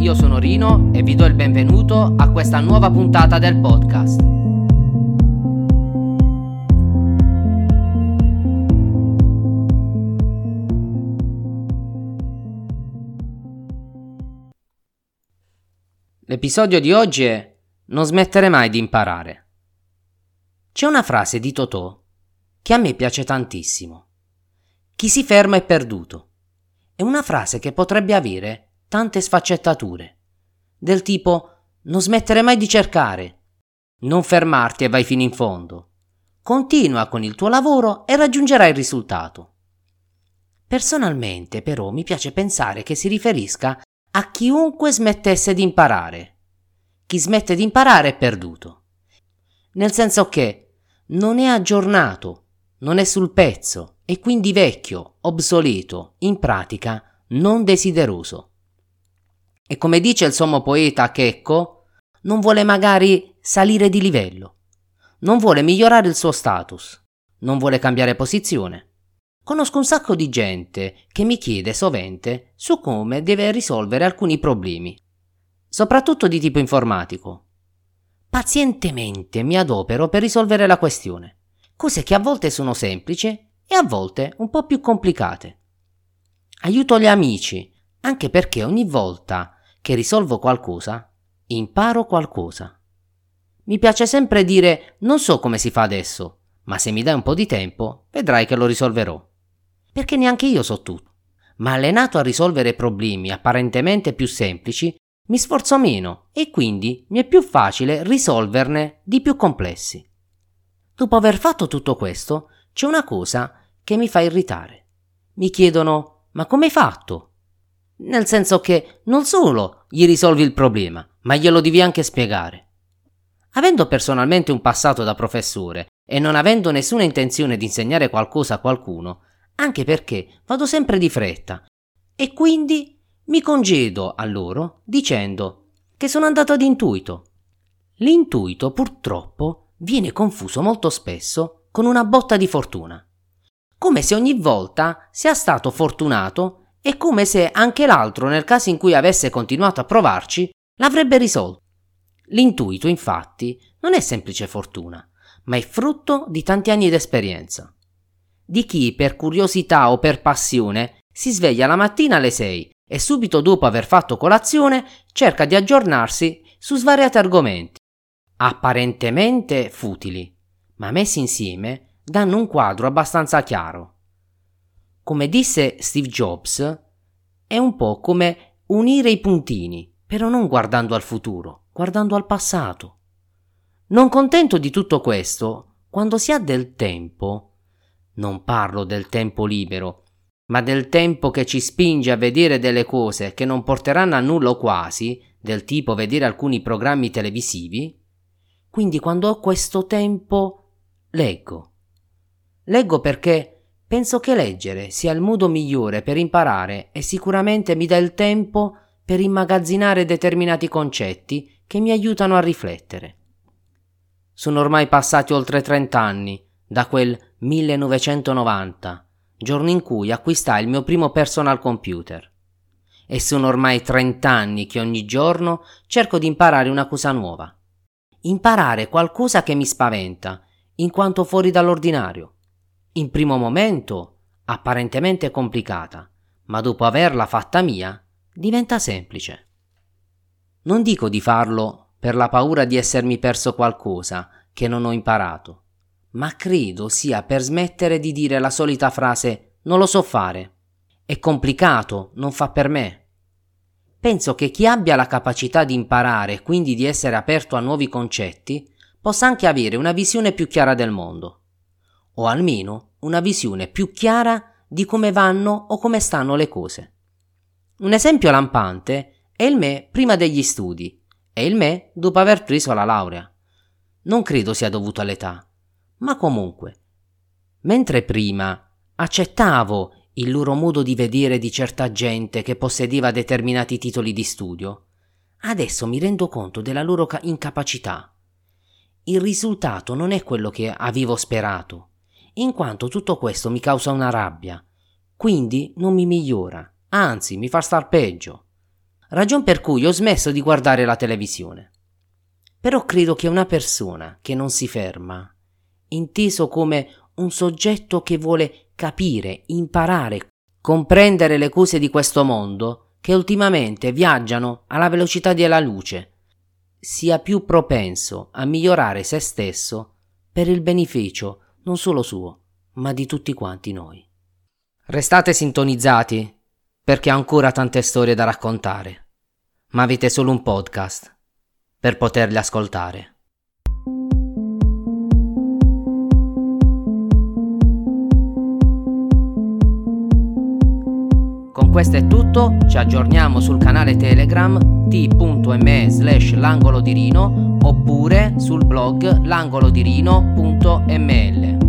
io sono Rino e vi do il benvenuto a questa nuova puntata del podcast. L'episodio di oggi è Non smettere mai di imparare. C'è una frase di Totò che a me piace tantissimo. Chi si ferma è perduto. È una frase che potrebbe avere tante sfaccettature, del tipo non smettere mai di cercare, non fermarti e vai fino in fondo, continua con il tuo lavoro e raggiungerai il risultato. Personalmente però mi piace pensare che si riferisca a chiunque smettesse di imparare. Chi smette di imparare è perduto. Nel senso che non è aggiornato, non è sul pezzo e quindi vecchio, obsoleto, in pratica non desideroso. E come dice il sommo poeta Checco, non vuole magari salire di livello, non vuole migliorare il suo status, non vuole cambiare posizione. Conosco un sacco di gente che mi chiede sovente su come deve risolvere alcuni problemi, soprattutto di tipo informatico. Pazientemente mi adopero per risolvere la questione, cose che a volte sono semplici e a volte un po' più complicate. Aiuto gli amici, anche perché ogni volta che risolvo qualcosa, imparo qualcosa. Mi piace sempre dire non so come si fa adesso, ma se mi dai un po' di tempo, vedrai che lo risolverò. Perché neanche io so tutto. Ma allenato a risolvere problemi apparentemente più semplici, mi sforzo meno e quindi mi è più facile risolverne di più complessi. Dopo aver fatto tutto questo, c'è una cosa che mi fa irritare. Mi chiedono ma come hai fatto? Nel senso che non solo gli risolvi il problema, ma glielo devi anche spiegare. Avendo personalmente un passato da professore e non avendo nessuna intenzione di insegnare qualcosa a qualcuno, anche perché vado sempre di fretta, e quindi mi congedo a loro dicendo che sono andato ad intuito. L'intuito purtroppo viene confuso molto spesso con una botta di fortuna come se ogni volta sia stato fortunato e come se anche l'altro, nel caso in cui avesse continuato a provarci, l'avrebbe risolto. L'intuito, infatti, non è semplice fortuna, ma è frutto di tanti anni d'esperienza. Di chi, per curiosità o per passione, si sveglia la mattina alle 6 e subito dopo aver fatto colazione cerca di aggiornarsi su svariati argomenti, apparentemente futili, ma messi insieme danno un quadro abbastanza chiaro. Come disse Steve Jobs, è un po' come unire i puntini, però non guardando al futuro, guardando al passato. Non contento di tutto questo, quando si ha del tempo, non parlo del tempo libero, ma del tempo che ci spinge a vedere delle cose che non porteranno a nulla o quasi, del tipo vedere alcuni programmi televisivi, quindi quando ho questo tempo leggo. Leggo perché penso che leggere sia il modo migliore per imparare e sicuramente mi dà il tempo per immagazzinare determinati concetti che mi aiutano a riflettere. Sono ormai passati oltre 30 anni da quel 1990, giorno in cui acquistai il mio primo personal computer. E sono ormai 30 anni che ogni giorno cerco di imparare una cosa nuova. Imparare qualcosa che mi spaventa, in quanto fuori dall'ordinario in primo momento apparentemente complicata, ma dopo averla fatta mia diventa semplice. Non dico di farlo per la paura di essermi perso qualcosa che non ho imparato, ma credo sia per smettere di dire la solita frase non lo so fare, è complicato, non fa per me. Penso che chi abbia la capacità di imparare e quindi di essere aperto a nuovi concetti possa anche avere una visione più chiara del mondo o almeno una visione più chiara di come vanno o come stanno le cose. Un esempio lampante è il me prima degli studi e il me dopo aver preso la laurea. Non credo sia dovuto all'età, ma comunque. Mentre prima accettavo il loro modo di vedere di certa gente che possedeva determinati titoli di studio, adesso mi rendo conto della loro incapacità. Il risultato non è quello che avevo sperato in quanto tutto questo mi causa una rabbia, quindi non mi migliora, anzi mi fa star peggio. ragion per cui ho smesso di guardare la televisione. Però credo che una persona che non si ferma, inteso come un soggetto che vuole capire, imparare, comprendere le cose di questo mondo, che ultimamente viaggiano alla velocità della luce, sia più propenso a migliorare se stesso per il beneficio non solo suo, ma di tutti quanti noi. Restate sintonizzati perché ho ancora tante storie da raccontare, ma avete solo un podcast per poterle ascoltare. Questo è tutto, ci aggiorniamo sul canale Telegram t.me slash l'angolo di Rino oppure sul blog langolodirino.ml.